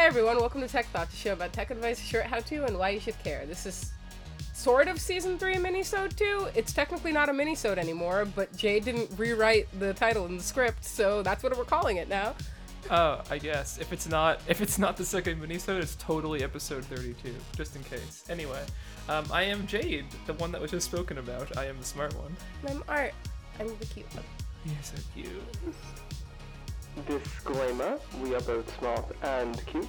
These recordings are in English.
Hey everyone, welcome to Tech Thought, the show about tech advice, short how to, and why you should care. This is sort of season three minisode two. It's technically not a minisode anymore, but Jay didn't rewrite the title in the script, so that's what we're calling it now. Oh, I guess if it's not if it's not the second minisode, it's totally episode 32, just in case. Anyway, um, I am Jade, the one that was just spoken about. I am the smart one. And I'm Art. I'm the cute one. You're so cute. Disclaimer, we are both smart and cute.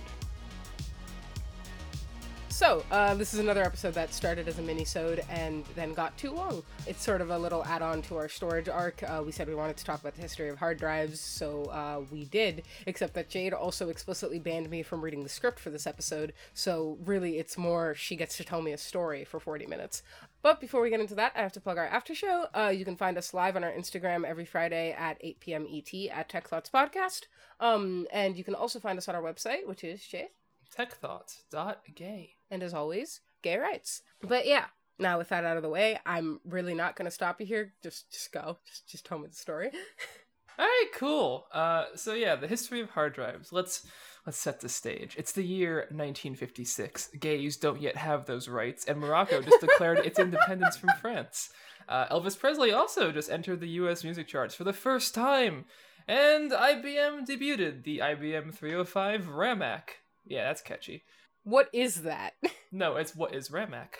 So, uh, this is another episode that started as a mini-sode and then got too long. It's sort of a little add-on to our storage arc. Uh, we said we wanted to talk about the history of hard drives, so uh, we did, except that Jade also explicitly banned me from reading the script for this episode, so really it's more she gets to tell me a story for 40 minutes. But before we get into that, I have to plug our after show. Uh, you can find us live on our Instagram every Friday at 8 p.m. ET at Tech Thoughts Podcast. Um, and you can also find us on our website, which is Jade. Techthoughts.gay. and as always, gay rights. But yeah, now with that out of the way, I'm really not gonna stop you here. Just just go. Just just tell me the story. All right, cool. Uh, so yeah, the history of hard drives. Let's let's set the stage. It's the year 1956. Gays don't yet have those rights, and Morocco just declared its independence from France. Uh, Elvis Presley also just entered the U.S. music charts for the first time, and IBM debuted the IBM 305 Ramac. Yeah, that's catchy. what is that? No, it's what is Ramac.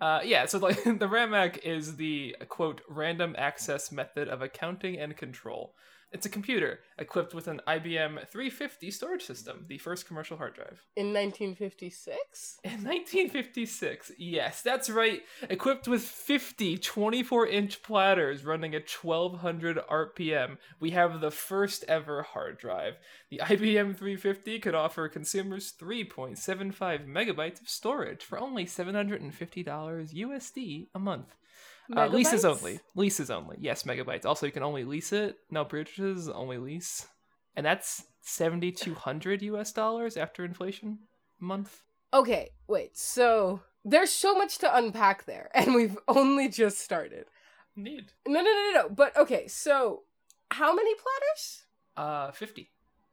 Uh, yeah, so like the Ramac is the quote random access method of accounting and control. It's a computer equipped with an IBM 350 storage system, the first commercial hard drive. In 1956? In 1956, yes, that's right. Equipped with 50 24 inch platters running at 1200 RPM, we have the first ever hard drive. The IBM 350 could offer consumers 3.75 megabytes of storage for only $750 USD a month. Uh, leases only. Leases only. Yes, megabytes. Also, you can only lease it. No bridges, only lease. And that's 7,200 US dollars after inflation month. Okay, wait. So there's so much to unpack there, and we've only just started. Need. No, no, no, no. no. But okay, so how many platters? Uh, 50.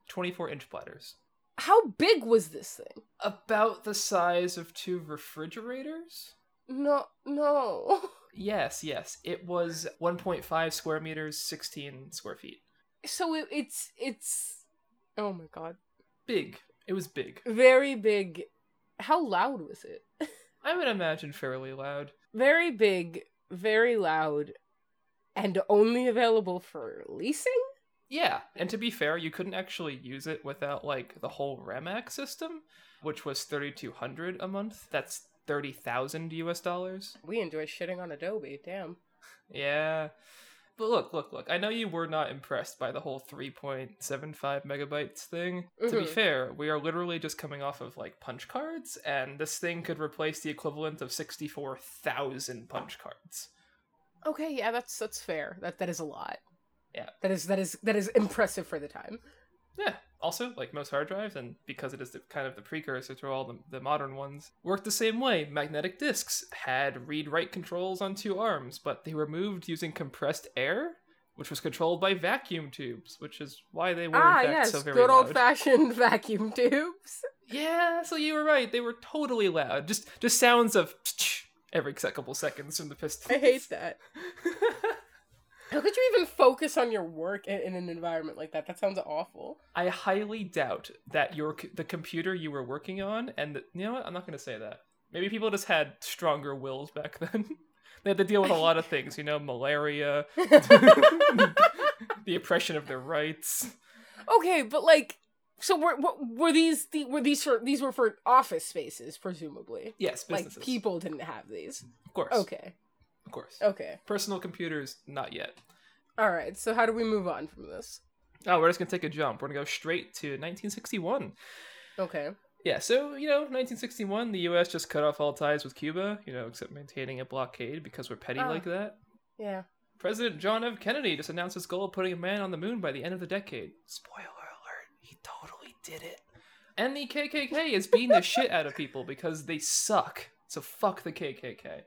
24 inch platters. How big was this thing? About the size of two refrigerators? No, no. Yes, yes. It was 1.5 square meters, 16 square feet. So it, it's it's. Oh my god. Big. It was big. very big. How loud was it? I would imagine fairly loud. very big, very loud, and only available for leasing? Yeah, and to be fair, you couldn't actually use it without like the whole Ramac system, which was 3200 a month. That's 30,000 US dollars. We enjoy shitting on Adobe, damn. Yeah. But look, look, look. I know you were not impressed by the whole 3.75 megabytes thing. To be Mhm. fair, we are literally just coming off of like punch cards, and this thing could replace the equivalent of 64,000 punch cards. Okay, yeah, that's that's fair. That that is a lot. Yeah. That is that is that is impressive for the time. Yeah. Also, like most hard drives, and because it is the, kind of the precursor to all the, the modern ones, worked the same way. Magnetic disks had read-write controls on two arms, but they were moved using compressed air, which was controlled by vacuum tubes, which is why they were ah, in fact yes, so very good loud. old fashioned vacuum tubes. Yeah, so you were right. They were totally loud. Just just sounds of every couple seconds from the piston. I hate that. How could you even focus on your work in, in an environment like that? That sounds awful. I highly doubt that your the computer you were working on, and the, you know what? I'm not going to say that. Maybe people just had stronger wills back then. they had to deal with a lot of things, you know, malaria, the oppression of their rights. Okay, but like, so were were, were these the, were these for these were for office spaces presumably? Yes, businesses. Like people didn't have these. of course. Okay, of course. okay, Personal computers, not yet. all right. So how do we move on from this? Oh, we're just gonna take a jump. We're gonna go straight to 1961. Okay. Yeah, so, you know, 1961, the US just cut off all ties with Cuba, you know, except maintaining a blockade because we're petty Ah. like that. Yeah. President John F. Kennedy just announced his goal of putting a man on the moon by the end of the decade. Spoiler alert, he totally did it. And the KKK is beating the shit out of people because they suck. So fuck the KKK.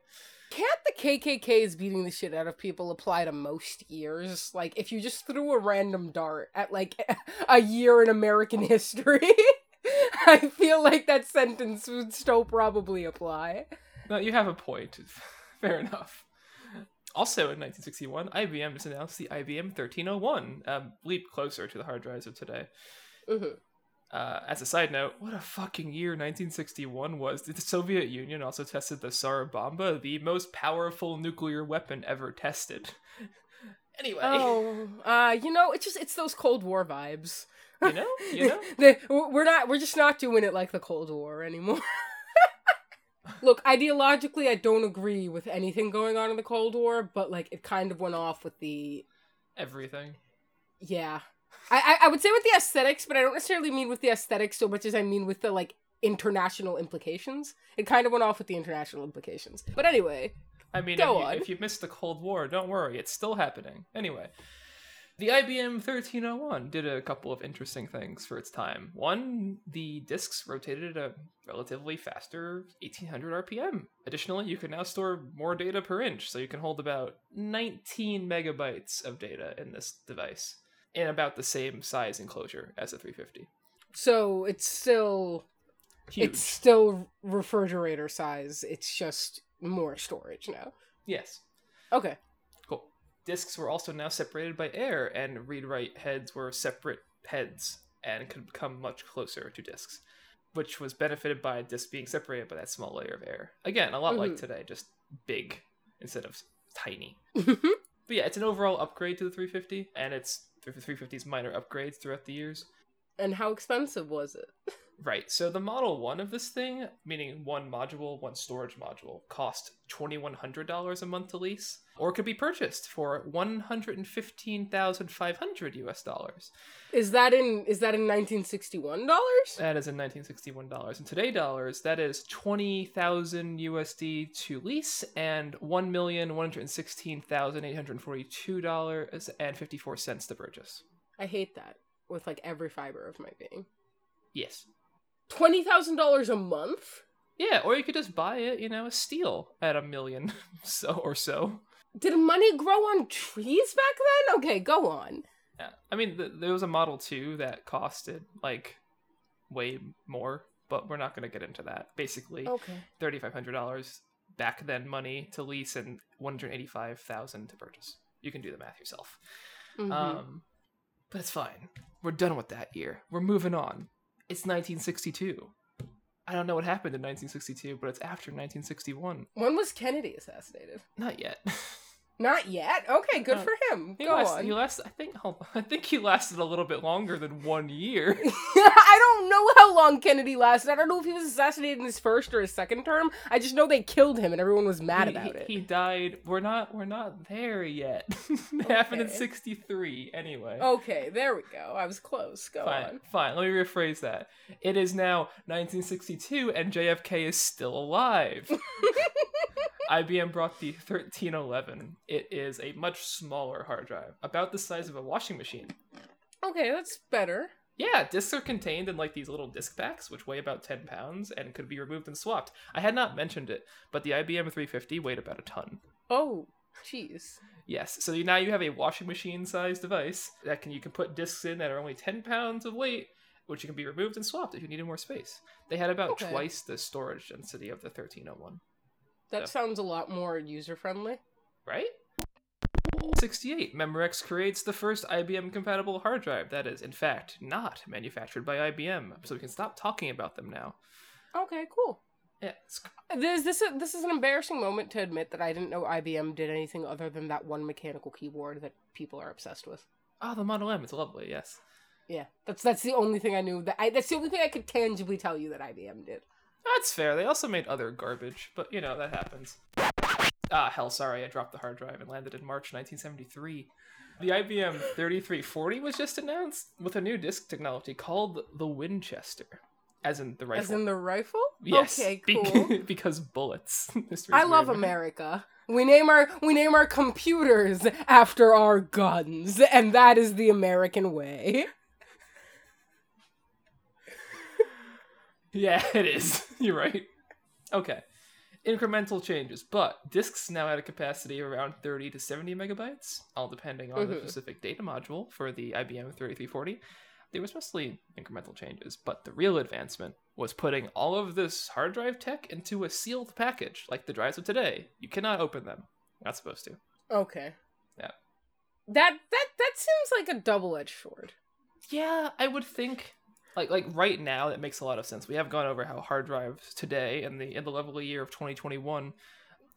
Can't KKK's beating the shit out of people apply to most years? Like, if you just threw a random dart at like a year in American history, I feel like that sentence would still probably apply. No, you have a point. Fair enough. Also in 1961, IBM just announced the IBM 1301, a leap closer to the hard drives of today. Mhm. Uh, as a side note, what a fucking year 1961 was. The Soviet Union also tested the Tsar Bomba, the most powerful nuclear weapon ever tested. anyway, Oh, uh, you know, it's just it's those Cold War vibes. you know, you know. The- we're not we're just not doing it like the Cold War anymore. Look, ideologically, I don't agree with anything going on in the Cold War, but like it kind of went off with the Everything. yeah. I I, would say with the aesthetics, but I don't necessarily mean with the aesthetics so much as I mean with the like international implications. It kind of went off with the international implications. But anyway, I mean, Go if, on. you, if you missed the Cold War, don't worry, it's still happening. Anyway, the IBM 1301 did a couple of interesting things for its time. One, the disks rotated at a relatively faster 1800 RPM. Additionally, you can now store more data per inch, so you can hold about 19 megabytes of data in this device in about the same size enclosure as a 350. so it's still Huge. it's still refrigerator size. It's just more storage now. Yes. Okay. Cool. Disks were also now separated by air, and read write heads were separate heads and could come much closer to disks, which was benefited by a disk being separated by that small layer of air. Again, a lot like Mhm. today, just big instead of tiny. But yeah, it's an overall upgrade to the 350, and it's 350's minor upgrades throughout the years. and how expensive was it? Right. So the Model 1 of this thing, meaning one module, one storage module, cost $2,100 a month to lease, or could be purchased for 115,500 US dollars. Is that in is that in 1961 dollars? That is in 1961 dollars. In today dollars, that is 20,000 USD to lease and $1,116,842 and 54 cents to purchase. I hate that with like every fiber of my being. Yes. Twenty thousand dollars a month? Yeah, or you could just buy it, you know, a steal at a million so or so. Did money grow on trees back then? Okay, go on. Yeah, I mean, th- there was a Model 2 that costed like way more, but we're not going to get into that. Basically, Okay. $3,500 back then money to lease and 185,000 to purchase. You can do the math yourself. Mhm. Um, but it's fine. We're done with that year. We're moving on. It's 1962. I don't know what happened in 1962, but it's after 1961. when was Kennedy assassinated? Not yet. Not yet. Okay, good Uh, for him. He Go lasted, on. he lasted. I think. I think he lasted a little bit longer than one year. I don't know how long Kennedy lasted. I don't know if he was assassinated in his first or his second term. I just know they killed him and everyone was mad he, about he- it. He died. We're not. We're not there yet. it happened in '63. Anyway. Okay, there we go. I was close. Go Fine. on. Fine. Let me rephrase that. It is now 1962, and JFK is still alive. IBM brought the 1311. It is a much smaller hard drive, about the size of a washing machine. Okay, that's better. Yeah, discs are contained in like these little disc packs, which weigh about 10 pounds and could be removed and swapped. I had not mentioned it, but the IBM 350 weighed about a ton. Oh, jeez. Yes, so now you have a washing machine sized device that can you can put discs in that are only 10 pounds of weight, which can be removed and swapped if you needed more space. They had about Okay. twice the storage density of the 1301, That sounds a lot more user friendly. right? 68. Memorex creates the first IBM compatible hard drive that is, in fact, not manufactured by IBM, so we can stop talking about them now. Okay, cool. Yeah, This this is this is an embarrassing moment to admit that I didn't know IBM did anything other than that one mechanical keyboard that people are obsessed with. Oh, the Model M. It's lovely. Yes. Yeah, that's that's the only thing I knew that I that's the only thing I could tangibly tell you that IBM did. That's fair. They also made other garbage, but you know that happens. Ah, hell, sorry, I dropped the hard drive and landed in March 1973. The IBM 3340 was just announced with a new disk technology called the Winchester, as in the rifle. As in the rifle? yes, Okay, be- cool. because bullets. I love. America. We name our we name our computers after our guns, and that is the American way. Yeah, it is. You're right. Okay. Incremental changes, but disks now at a capacity of around 30 to 70 megabytes, all depending on the Mhm. specific data module for the IBM 3340. They were mostly incremental changes, but the real advancement was putting all of this hard drive tech into a sealed package, like the drives of today. You cannot open them. Not supposed to. Okay. Yeah. That that that seems like a double-edged sword. Yeah, I would think like like right now that makes a lot of sense. We have gone over how hard drives today in the in the level year of 2021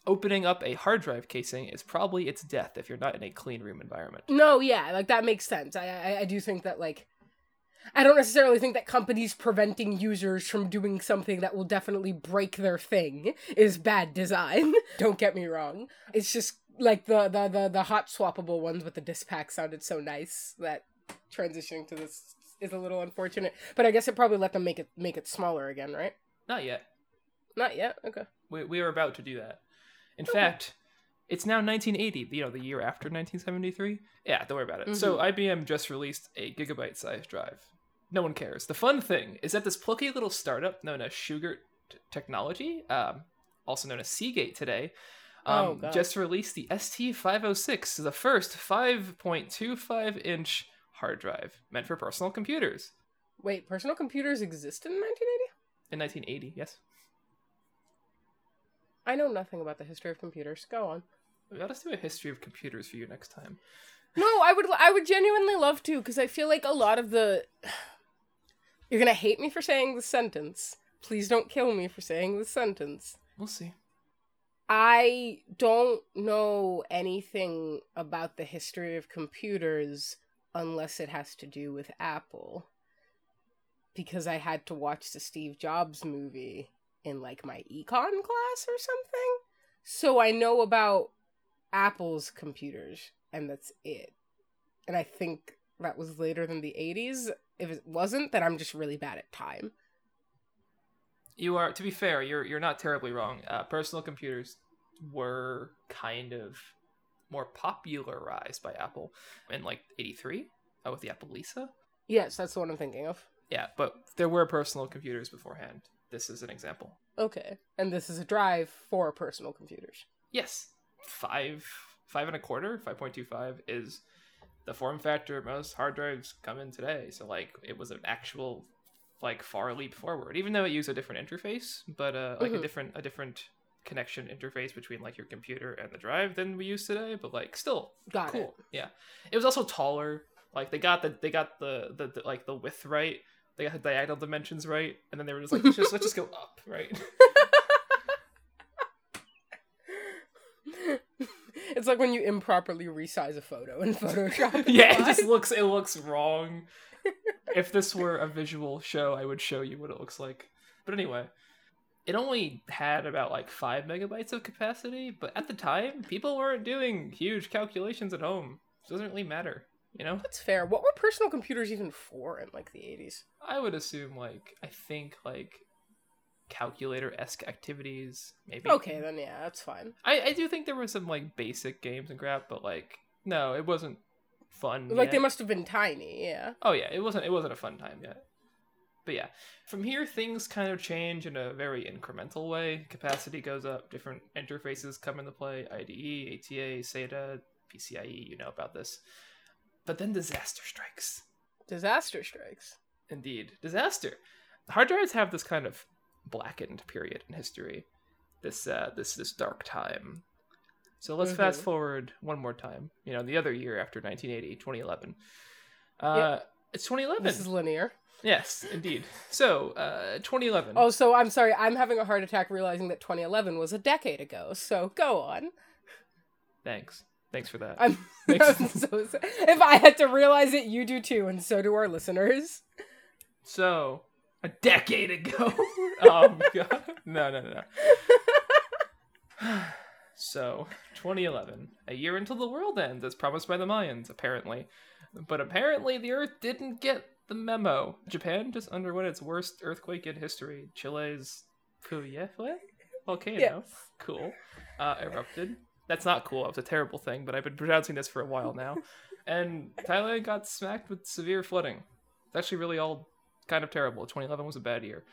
opening up a hard drive casing is probably its death if you're not in a clean room environment. No, yeah, like that makes sense. I, I I do think that like I don't necessarily think that companies preventing users from doing something that will definitely break their thing is bad design. don't get me wrong. It's just like the the the, the hot swappable ones with the disc pack sounded so nice that transitioning to this is a little unfortunate. But I guess it probably let them make it make it smaller again, right? Not yet. Not yet. Okay. We we are about to do that. In fact, it's now 1980, you know, the year after 1973. Yeah, don't worry about it. So IBM just released a gigabyte size drive. No one cares. The fun thing is that this plucky little startup known as Shugart Technology, um, also known as Seagate today, Oh, um, God. just released the ST506, the first 5.25 inch hard drive meant for personal computers Wait, personal computers existed in 1980? in 1980. Yes, I know nothing about the history of computers. Go on. Let us do a history of computers for you next time. No, I would I would genuinely love to because I feel like a lot of the You're going to hate me for saying this sentence. Please don't kill me for saying this sentence. We'll see. I don't know anything about the history of computers unless it has to do with Apple. Because I had to watch the Steve Jobs movie in like my econ class or something. So I know about Apple's computers, and that's it. And I think that was later than the 80s. If it wasn't, then I'm just really bad at time. You are, to be fair, you're you're not terribly wrong. Uh, personal computers were kind of more popularized by Apple in like '83 uh, with the Apple Lisa. Yes, that's the one I'm thinking of. Yeah, but there were personal computers beforehand. This is an example. Okay. And this is a drive for personal computers. Yes, five five and a quarter, five point two five is the form factor most hard drives come in today. So like it was an actual like far leap forward, even though it used a different interface, but uh, like a Mhm. different a different connection interface between like your computer and the drive than we use today. But like still Got cool. Yeah, it was also taller. Like they got the they got the, the the like the width right. They got the diagonal dimensions right, and then they were just like let's just let's just go up right. it's like when you improperly resize a photo in Photoshop. yeah, it just looks it looks wrong. if this were a visual show, I would show you what it looks like. But anyway, it only had about like five megabytes of capacity, but at the time, people weren't doing huge calculations at home. It doesn't really matter, you know. That's fair. What were personal computers even for in like the 80s? I would assume like I think like calculator esque activities, maybe. Okay, then yeah, that's fine. I I do think there were some like basic games and crap, but like no, it wasn't fun. Like yet. they must have been tiny, yeah. Oh yeah, it wasn't it wasn't a fun time yet. But yeah, from here things kind of change in a very incremental way. Capacity goes up, different interfaces come into play, IDE, ATA, SATA, PCIe, you know about this. But then disaster strikes. Disaster strikes. Indeed, disaster. Hard drives have this kind of blackened period in history. This uh this this dark time. So let's fast Mhm. forward one more time. You know, the other year after 1980, 2011. Uh it's 2011. This is linear. Yes, indeed. So, uh, 2011. Oh, so I'm sorry, I'm having a heart attack realizing that 2011 was a decade ago. So go on. Thanks. Thanks for that. I'm, I'm so. If I had to realize it, you do too, and so do our listeners. So, a decade ago. oh, God. No, no, no, no. so, 2011. A year until the world ends, as promised by the Mayans, apparently. But apparently, the Earth didn't get the memo. Japan just underwent its worst earthquake in history. Chile's Puyehue volcano. Yes. Cool. Uh, erupted. That's not cool. It was a terrible thing, but I've been pronouncing this for a while now. and Thailand got smacked with severe flooding. It's actually really all kind of terrible. 2011 was a bad year.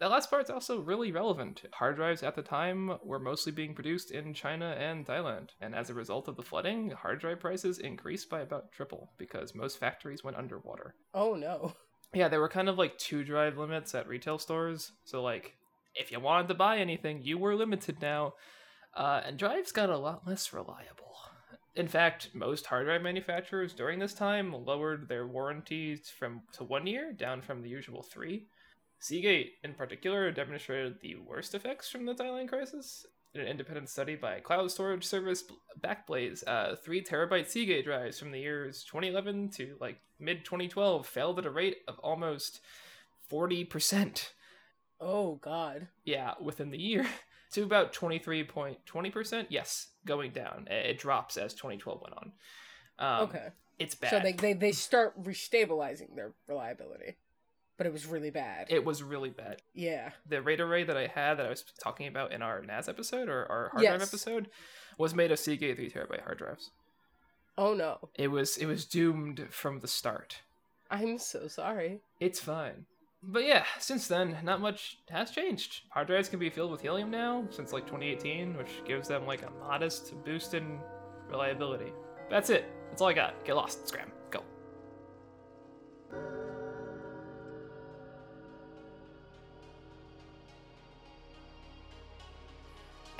That last part's also really relevant. Hard drives at the time were mostly being produced in China and Thailand, and as a result of the flooding, hard drive prices increased by about triple because most factories went underwater. Oh no. Yeah, there were kind of like two drive limits at retail stores. So like if you wanted to buy anything, you were limited now. Uh, and drives got a lot less reliable. In fact, most hard drive manufacturers during this time lowered their warranties from to one year down from the usual three. Seagate, in particular, demonstrated the worst effects from the Thailand crisis. In an independent study by cloud storage service Backblaze, uh, three terabyte Seagate drives from the years 2011 to like mid 2012 failed at a rate of almost 40%. Oh god. Yeah, within the year. To about 23.20%. Yes, going down. It drops as 2012 went on. Um, okay. It's bad. So they, they they start restabilizing their reliability. But it was really bad. it was really bad. yeah. the RAID array that I had that I was talking about in our NAS episode or our hard drive episode was made of Seagate three terabyte hard drives. Oh no. It was it was doomed from the start. I'm so sorry. It's fine. But yeah, since then, not much has changed. Hard drives can be filled with helium now since like 2018, which gives them like a modest boost in reliability. That's it. That's all I got. Get lost. Scram.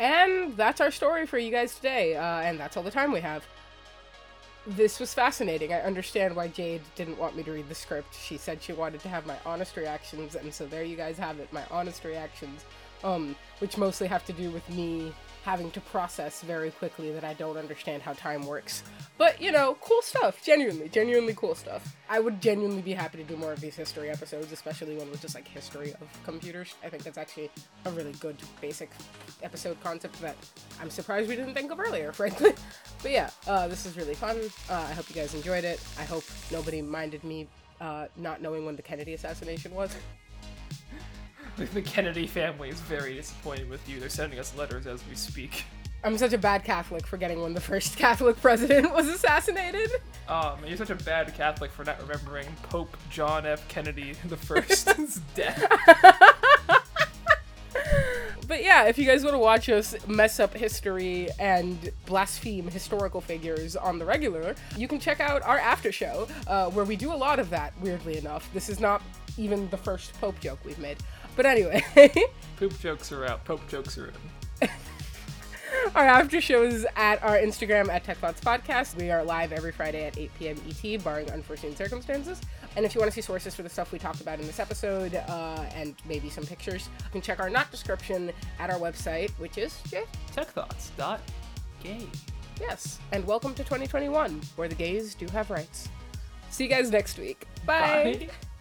And that's our story for you guys today. Uh, and that's all the time we have. This was fascinating. I understand why Jade didn't want me to read the script. She said she wanted to have my honest reactions, and so there you guys have it, my honest reactions. Um, which mostly have to do with me having to process very quickly that I don't understand how time works. But, you know, cool stuff. Genuinely, genuinely cool stuff. I would genuinely be happy to do more of these history episodes, especially one with just like history of computers. I think that's actually a really good basic episode concept that I'm surprised we didn't think of earlier, frankly. But yeah, uh, this is really fun. Uh, I hope you guys enjoyed it. I hope nobody minded me uh, not knowing when the Kennedy assassination was. The Kennedy family is very disappointed with you. They're sending us letters as we speak. I'm such a bad Catholic for getting when the first Catholic president was assassinated. Um, you're such a bad Catholic for not remembering Pope John F. Kennedy the first's death. But yeah, if you guys want to watch us mess up history and blaspheme historical figures on the regular, you can check out our after show, uh, where we do a lot of that, weirdly enough. This is not even the first Pope joke we've made. But anyway, Poop jokes are out. Pope jokes are in. our after show is at our Instagram at TechThoughts Podcast. We are live every Friday at 8 p.m. ET, barring unforeseen circumstances. And if you want to see sources for the stuff we talked about in this episode uh, and maybe some pictures, you can check our not description at our website, which is Jay. Techthoughts.gay. Yes, and welcome to 2021, where the gays do have rights. See you guys next week. Bye. Bye.